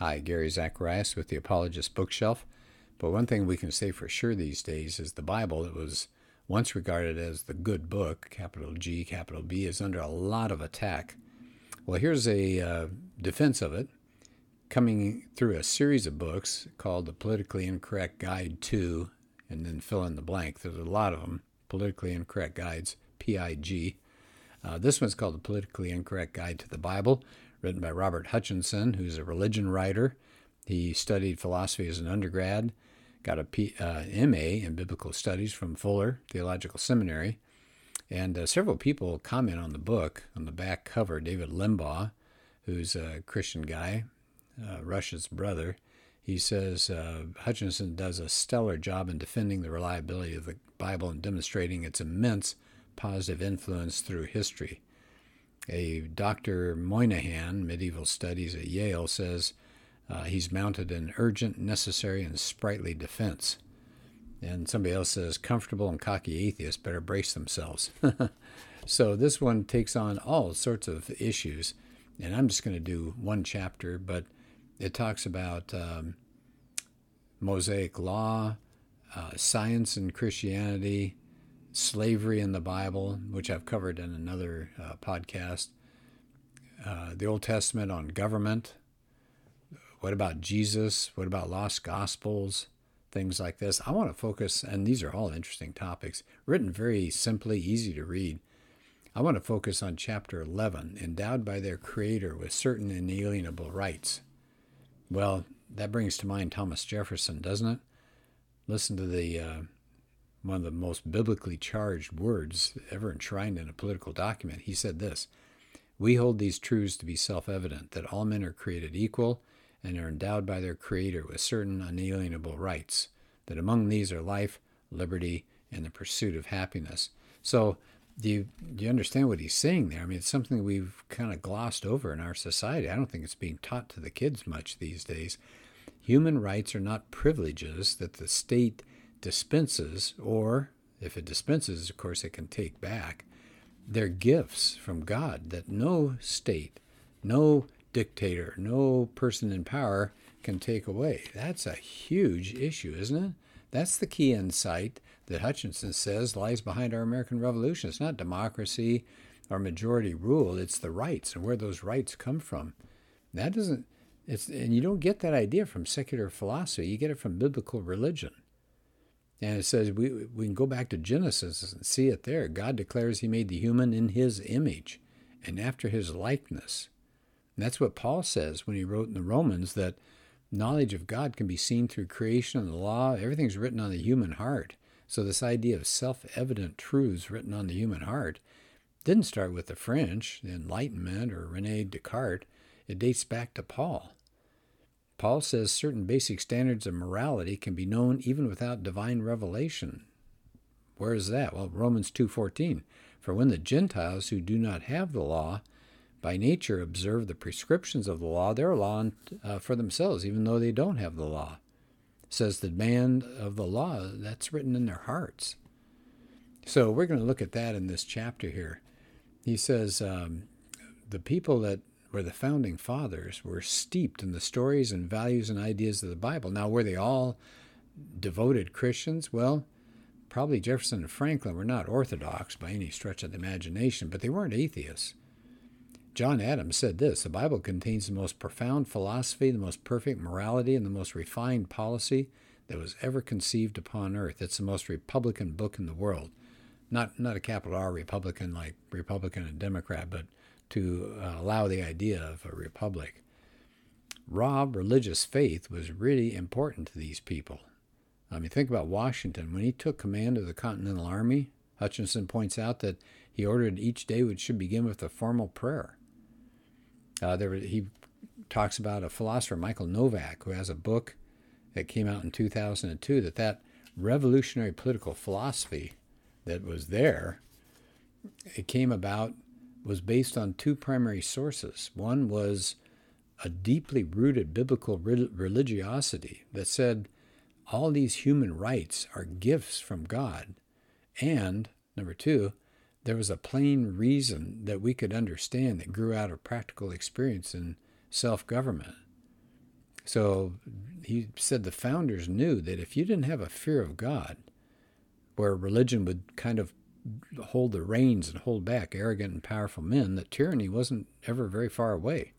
Hi, Gary Zacharias with the Apologist Bookshelf. But one thing we can say for sure these days is the Bible, that was once regarded as the good book, capital G, capital B, is under a lot of attack. Well, here's a uh, defense of it coming through a series of books called The Politically Incorrect Guide to, and then fill in the blank. There's a lot of them, Politically Incorrect Guides, PIG. Uh, this one's called The Politically Incorrect Guide to the Bible written by Robert Hutchinson, who's a religion writer. He studied philosophy as an undergrad, got a P, uh, MA in biblical studies from Fuller Theological Seminary. And uh, several people comment on the book on the back cover. David Limbaugh, who's a Christian guy, uh, Rush's brother, he says uh, Hutchinson does a stellar job in defending the reliability of the Bible and demonstrating its immense positive influence through history. A Dr. Moynihan, Medieval Studies at Yale, says uh, he's mounted an urgent, necessary, and sprightly defense. And somebody else says comfortable and cocky atheists better brace themselves. so this one takes on all sorts of issues. And I'm just going to do one chapter, but it talks about um, Mosaic law, uh, science and Christianity, slavery in the Bible, which I've covered in another uh, podcast, uh, the Old Testament on government. What about Jesus? What about lost gospels? Things like this. I want to focus, and these are all interesting topics, written very simply, easy to read. I want to focus on chapter 11, endowed by their Creator with certain inalienable rights. Well, that brings to mind Thomas Jefferson, doesn't it? Listen to the uh, one of the most biblically charged words ever enshrined in a political document. He said this We hold these truths to be self evident that all men are created equal and are endowed by their Creator with certain unalienable rights, that among these are life, liberty, and the pursuit of happiness. So, do you, do you understand what he's saying there? I mean, it's something we've kind of glossed over in our society. I don't think it's being taught to the kids much these days. Human rights are not privileges that the state dispenses, or if it dispenses, of course, it can take back. They're gifts from God that no state, no dictator, no person in power can take away. That's a huge issue, isn't it? That's the key insight that Hutchinson says lies behind our American Revolution. It's not democracy or majority rule, it's the rights and where those rights come from. That doesn't it's and you don't get that idea from secular philosophy. You get it from biblical religion. And it says we, we can go back to Genesis and see it there. God declares he made the human in his image and after his likeness. And that's what Paul says when he wrote in the Romans that knowledge of God can be seen through creation and the law. Everything's written on the human heart. So, this idea of self evident truths written on the human heart didn't start with the French, the Enlightenment, or Rene Descartes. It dates back to Paul. Paul says certain basic standards of morality can be known even without divine revelation. Where is that? Well, Romans 2:14. For when the Gentiles who do not have the law by nature observe the prescriptions of the law, they're law uh, for themselves, even though they don't have the law. It says the demand of the law, that's written in their hearts. So we're going to look at that in this chapter here. He says um, the people that where the founding fathers were steeped in the stories and values and ideas of the Bible. Now, were they all devoted Christians? Well, probably Jefferson and Franklin were not orthodox by any stretch of the imagination, but they weren't atheists. John Adams said this The Bible contains the most profound philosophy, the most perfect morality, and the most refined policy that was ever conceived upon earth. It's the most Republican book in the world. Not, not a capital R Republican like Republican and Democrat, but to uh, allow the idea of a republic. Raw religious faith was really important to these people. I mean, think about Washington. When he took command of the Continental Army, Hutchinson points out that he ordered each day which should begin with a formal prayer. Uh, there, he talks about a philosopher, Michael Novak, who has a book that came out in 2002 that that revolutionary political philosophy that was there, it came about was based on two primary sources. One was a deeply rooted biblical religiosity that said all these human rights are gifts from God. And, number two, there was a plain reason that we could understand that grew out of practical experience in self government. So he said the founders knew that if you didn't have a fear of God, where religion would kind of hold the reins and hold back arrogant and powerful men, that tyranny wasn't ever very far away.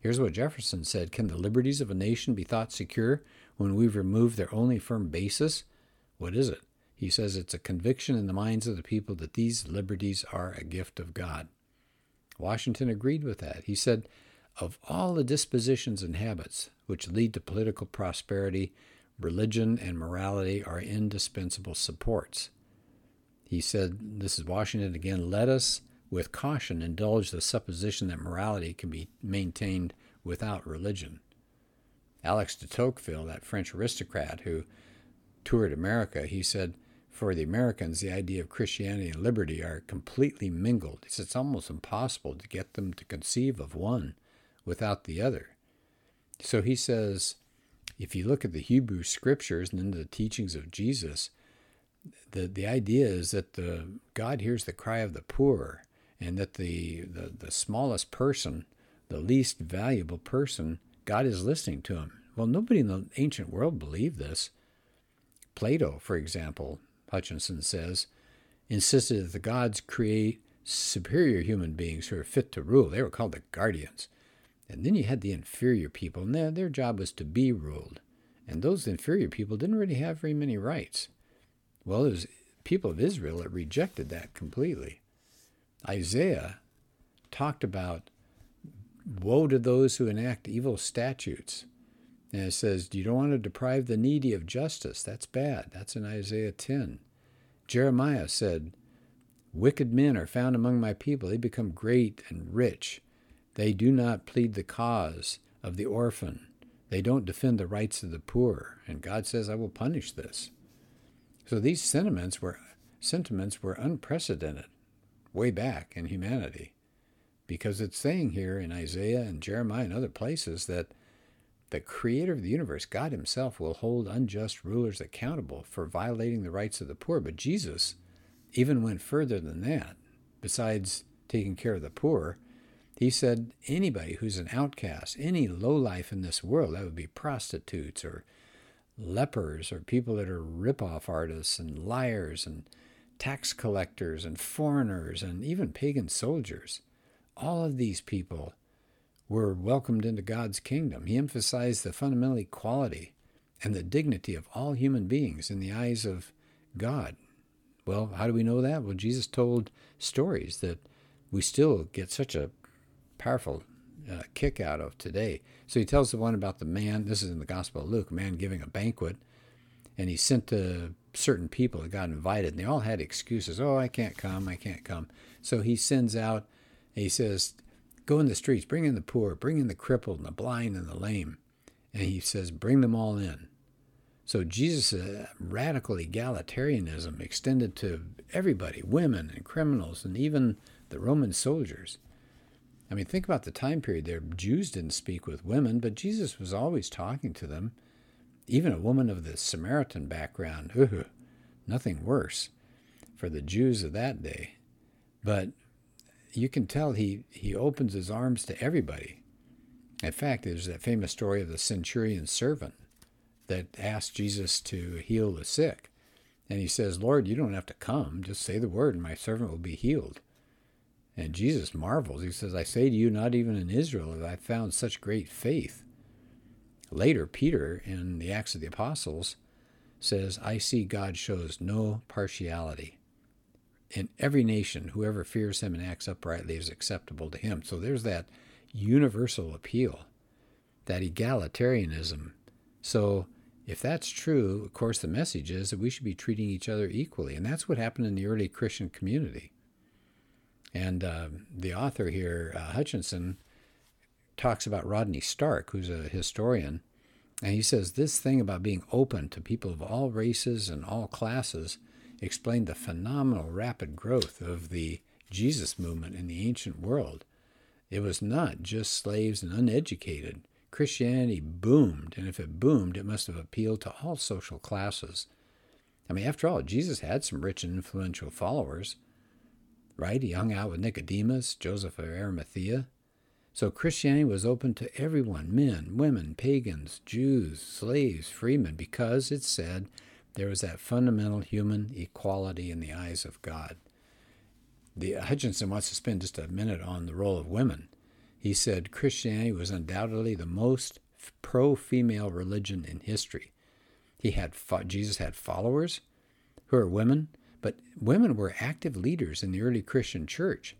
Here's what Jefferson said Can the liberties of a nation be thought secure when we've removed their only firm basis? What is it? He says it's a conviction in the minds of the people that these liberties are a gift of God. Washington agreed with that. He said, Of all the dispositions and habits which lead to political prosperity, religion and morality are indispensable supports. He said, This is Washington again, let us with caution indulge the supposition that morality can be maintained without religion. Alex de Tocqueville, that French aristocrat who toured America, he said, for the Americans, the idea of Christianity and liberty are completely mingled. It's, it's almost impossible to get them to conceive of one without the other. So he says, if you look at the Hebrew scriptures and then the teachings of Jesus, the, the idea is that the God hears the cry of the poor and that the, the, the smallest person, the least valuable person, God is listening to him. Well, nobody in the ancient world believed this. Plato, for example, Hutchinson says, insisted that the gods create superior human beings who are fit to rule. They were called the guardians. And then you had the inferior people, and their, their job was to be ruled. And those inferior people didn't really have very many rights. Well, it was people of Israel that rejected that completely. Isaiah talked about woe to those who enact evil statutes. And it says, You don't want to deprive the needy of justice. That's bad. That's in Isaiah 10. Jeremiah said, Wicked men are found among my people. They become great and rich. They do not plead the cause of the orphan. They don't defend the rights of the poor. And God says, I will punish this. So these sentiments were sentiments were unprecedented way back in humanity. Because it's saying here in Isaiah and Jeremiah and other places that the creator of the universe, God Himself, will hold unjust rulers accountable for violating the rights of the poor. But Jesus even went further than that. Besides taking care of the poor, He said anybody who's an outcast, any lowlife in this world, that would be prostitutes or lepers or people that are rip-off artists and liars and tax collectors and foreigners and even pagan soldiers, all of these people were welcomed into God's kingdom. He emphasized the fundamental equality and the dignity of all human beings in the eyes of God. Well, how do we know that? Well, Jesus told stories that we still get such a powerful uh, kick out of today. So he tells the one about the man, this is in the Gospel of Luke, a man giving a banquet, and he sent to certain people that got invited, and they all had excuses. Oh, I can't come, I can't come. So he sends out, he says, Go in the streets, bring in the poor, bring in the crippled and the blind and the lame. And he says, Bring them all in. So Jesus' uh, radical egalitarianism extended to everybody, women and criminals, and even the Roman soldiers. I mean, think about the time period there. Jews didn't speak with women, but Jesus was always talking to them. Even a woman of the Samaritan background, ugh, nothing worse for the Jews of that day. But you can tell he, he opens his arms to everybody. In fact, there's that famous story of the centurion's servant that asked Jesus to heal the sick. And he says, Lord, you don't have to come. Just say the word, and my servant will be healed. And Jesus marvels. He says, I say to you, not even in Israel have I found such great faith. Later, Peter, in the Acts of the Apostles, says, I see God shows no partiality in every nation, whoever fears him and acts uprightly is acceptable to him. So there's that universal appeal, that egalitarianism. So if that's true, of course, the message is that we should be treating each other equally. And that's what happened in the early Christian community. And uh, the author here, uh, Hutchinson, talks about Rodney Stark, who's a historian. And he says this thing about being open to people of all races and all classes explained the phenomenal rapid growth of the Jesus movement in the ancient world. It was not just slaves and uneducated. Christianity boomed, and if it boomed, it must have appealed to all social classes. I mean, after all, Jesus had some rich and influential followers, right? He hung out with Nicodemus, Joseph of Arimathea. So Christianity was open to everyone men, women, pagans, Jews, slaves, freemen, because it said there was that fundamental human equality in the eyes of God. The Hutchinson wants to spend just a minute on the role of women. He said Christianity was undoubtedly the most pro-female religion in history. He had Jesus had followers who are women, but women were active leaders in the early Christian church.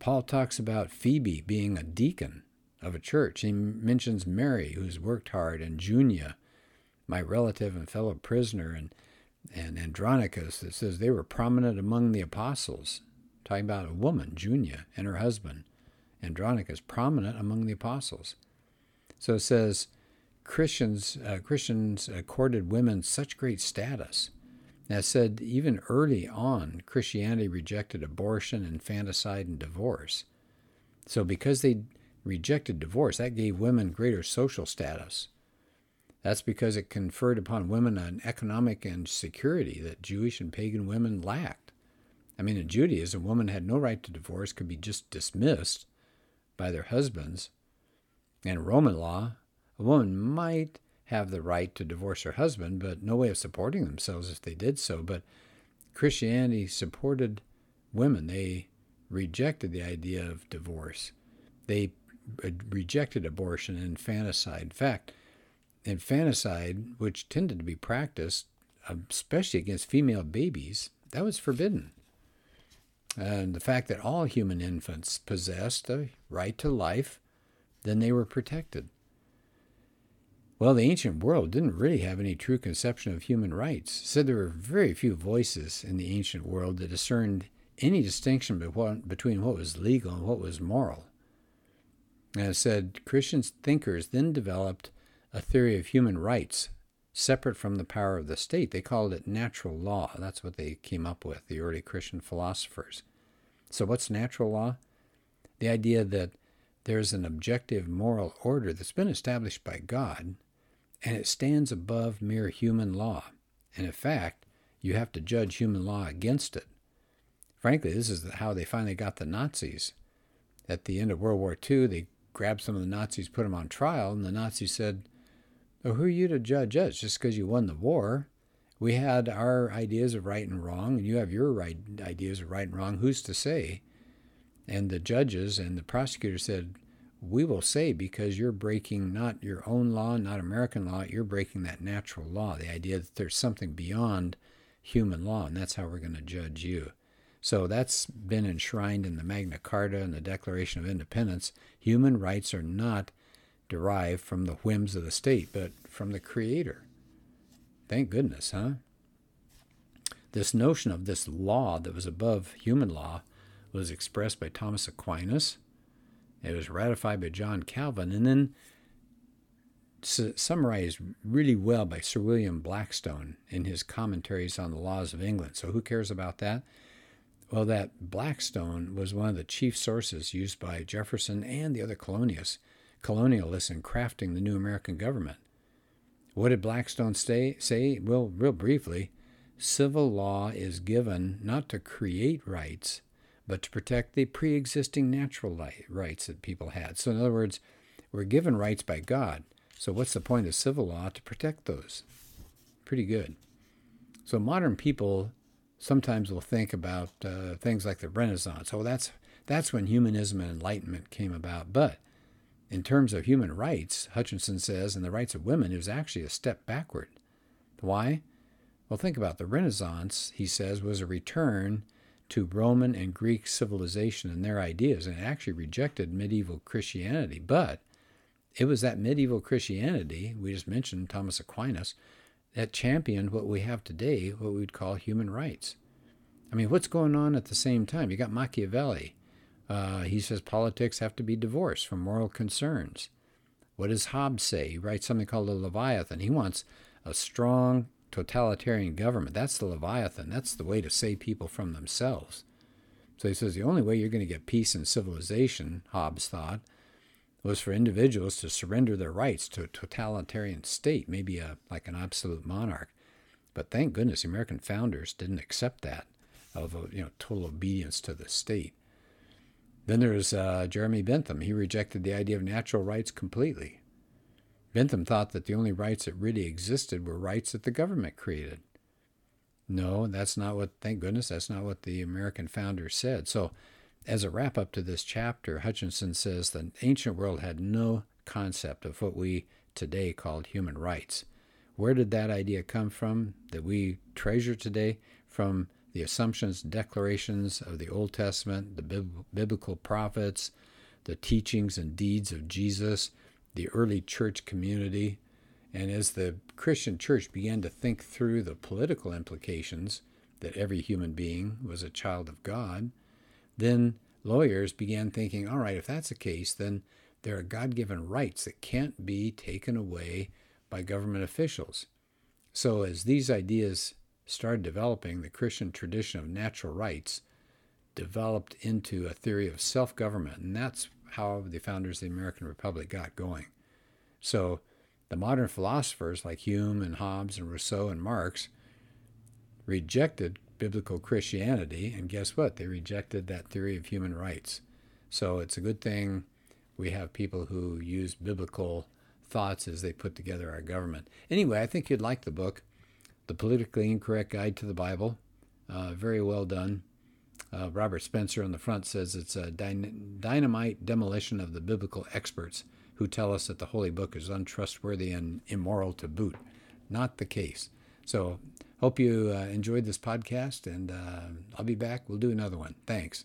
Paul talks about Phoebe being a deacon of a church. He mentions Mary, who's worked hard, and Junia, my relative and fellow prisoner, and, and Andronicus. that says they were prominent among the apostles. Talking about a woman, Junia, and her husband, Andronicus, prominent among the apostles. So it says Christians, uh, Christians accorded women such great status that said even early on, Christianity rejected abortion, infanticide, and divorce. So because they rejected divorce, that gave women greater social status. That's because it conferred upon women an economic and security that Jewish and pagan women lacked. I mean, in Judaism, a woman had no right to divorce, could be just dismissed by their husbands. And Roman law, a woman might have the right to divorce her husband, but no way of supporting themselves if they did so. But Christianity supported women. They rejected the idea of divorce. They rejected abortion and infanticide. In fact, infanticide, which tended to be practiced, um, especially against female babies, that was forbidden. And the fact that all human infants possessed a right to life, then they were protected. Well, the ancient world didn't really have any true conception of human rights. said there were very few voices in the ancient world that discerned any distinction between what was legal and what was moral. And it said Christian thinkers then developed a theory of human rights separate from the power of the state. They called it natural law. That's what they came up with, the early Christian philosophers. So, what's natural law? The idea that there's an objective moral order that's been established by God and it stands above mere human law. And in fact, you have to judge human law against it. Frankly, this is how they finally got the Nazis. At the end of World War II, they grabbed some of the Nazis, put them on trial, and the Nazis said, oh, Who are you to judge us just because you won the war? We had our ideas of right and wrong, and you have your right ideas of right and wrong. Who's to say? And the judges and the prosecutors said, we will say because you're breaking not your own law, not American law, you're breaking that natural law, the idea that there's something beyond human law, and that's how we're going to judge you. So that's been enshrined in the Magna Carta and the Declaration of Independence. Human rights are not derived from the whims of the state, but from the Creator. Thank goodness, huh? This notion of this law that was above human law was expressed by Thomas Aquinas it was ratified by John Calvin and then su- summarized really well by Sir William Blackstone in his commentaries on the laws of England. So, who cares about that? Well, that Blackstone was one of the chief sources used by Jefferson and the other colonialists, colonialists in crafting the new American government. What did Blackstone say? Well, real briefly, civil law is given not to create rights, but to protect the pre existing natural rights that people had. So, in other words, we're given rights by God. So, what's the point of civil law? To protect those. Pretty good. So, modern people sometimes will think about uh, things like the Renaissance. Oh, that's, that's when humanism and enlightenment came about. But in terms of human rights, Hutchinson says, and the rights of women, it was actually a step backward. Why? Well, think about the Renaissance, he says, was a return to Roman and Greek civilization and their ideas, and actually rejected medieval Christianity. But it was that medieval Christianity, we just mentioned Thomas Aquinas, that championed what we have today, what we'd call human rights. I mean, what's going on at the same time? You got Machiavelli. Uh, he says politics have to be divorced from moral concerns. What does Hobbes say? He writes something called the Leviathan. He wants a strong totalitarian government. That's the Leviathan. That's the way to save people from themselves. So he says the only way you're going to get peace and civilization, Hobbes thought, was for individuals to surrender their rights to a totalitarian state, maybe a, like an absolute monarch. But thank goodness the American founders didn't accept that of you know total obedience to the state. Then there's uh, Jeremy Bentham. He rejected the idea of natural rights completely. Bentham thought that the only rights that really existed were rights that the government created. No, that's not what, thank goodness, that's not what the American founders said. So, as a wrap up to this chapter, Hutchinson says the ancient world had no concept of what we today call human rights. Where did that idea come from that we treasure today? From the assumptions, declarations of the Old Testament, the biblical prophets, the teachings and deeds of Jesus, the early church community. And as the Christian church began to think through the political implications that every human being was a child of God, then lawyers began thinking, all right, if that's the case, then there are God given rights that can't be taken away by government officials. So, as these ideas started developing, the Christian tradition of natural rights developed into a theory of self government, and that's how the founders of the American Republic got going. So, the modern philosophers like Hume and Hobbes and Rousseau and Marx rejected biblical Christianity, and guess what? They rejected that theory of human rights. So, it's a good thing we have people who use biblical thoughts as they put together our government. Anyway, I think you'd like the book. The Politically Incorrect Guide to the Bible. Uh, very well done. Uh, Robert Spencer on the front says it's a dynamite demolition of the biblical experts who tell us that the Holy Book is untrustworthy and immoral to boot. Not the case. So, hope you uh, enjoyed this podcast, and uh, I'll be back. We'll do another one. Thanks.